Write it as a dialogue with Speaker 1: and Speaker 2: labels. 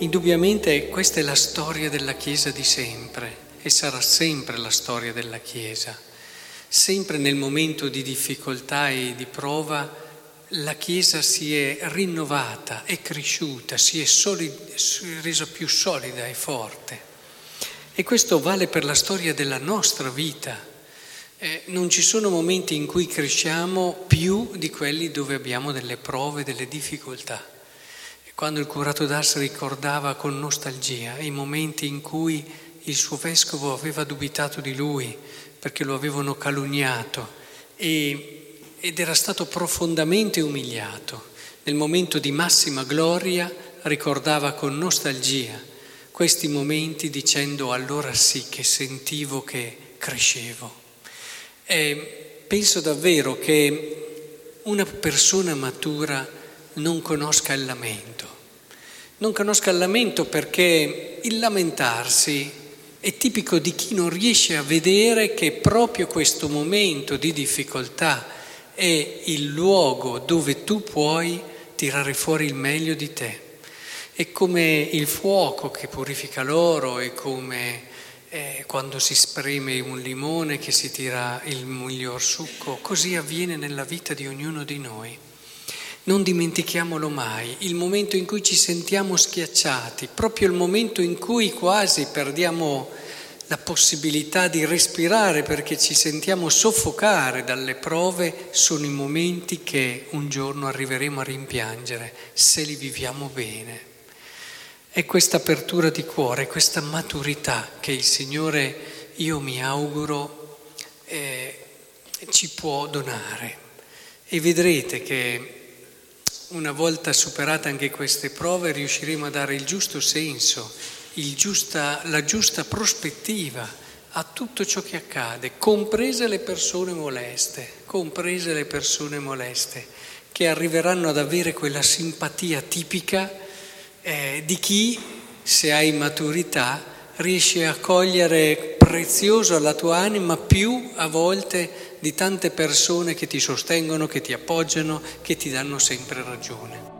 Speaker 1: Indubbiamente questa è la storia della Chiesa di sempre e sarà sempre la storia della Chiesa. Sempre nel momento di difficoltà e di prova la Chiesa si è rinnovata, è cresciuta, si è, solid, si è resa più solida e forte. E questo vale per la storia della nostra vita. Eh, non ci sono momenti in cui cresciamo più di quelli dove abbiamo delle prove, delle difficoltà. Quando il curato d'Ars ricordava con nostalgia i momenti in cui il suo vescovo aveva dubitato di lui perché lo avevano calunniato e, ed era stato profondamente umiliato, nel momento di massima gloria ricordava con nostalgia questi momenti dicendo allora sì che sentivo che crescevo. E penso davvero che una persona matura non conosca il lamento. Non conosca il lamento perché il lamentarsi è tipico di chi non riesce a vedere che proprio questo momento di difficoltà è il luogo dove tu puoi tirare fuori il meglio di te. È come il fuoco che purifica l'oro, è come eh, quando si spreme un limone che si tira il miglior succo, così avviene nella vita di ognuno di noi. Non dimentichiamolo mai, il momento in cui ci sentiamo schiacciati, proprio il momento in cui quasi perdiamo la possibilità di respirare perché ci sentiamo soffocare dalle prove, sono i momenti che un giorno arriveremo a rimpiangere se li viviamo bene. È questa apertura di cuore, questa maturità che il Signore, io mi auguro, eh, ci può donare. E vedrete che una volta superate anche queste prove riusciremo a dare il giusto senso, il giusta, la giusta prospettiva a tutto ciò che accade, comprese le persone moleste, comprese le persone moleste, che arriveranno ad avere quella simpatia tipica eh, di chi, se hai maturità, riesce a cogliere prezioso alla tua anima più a volte di tante persone che ti sostengono, che ti appoggiano, che ti danno sempre ragione.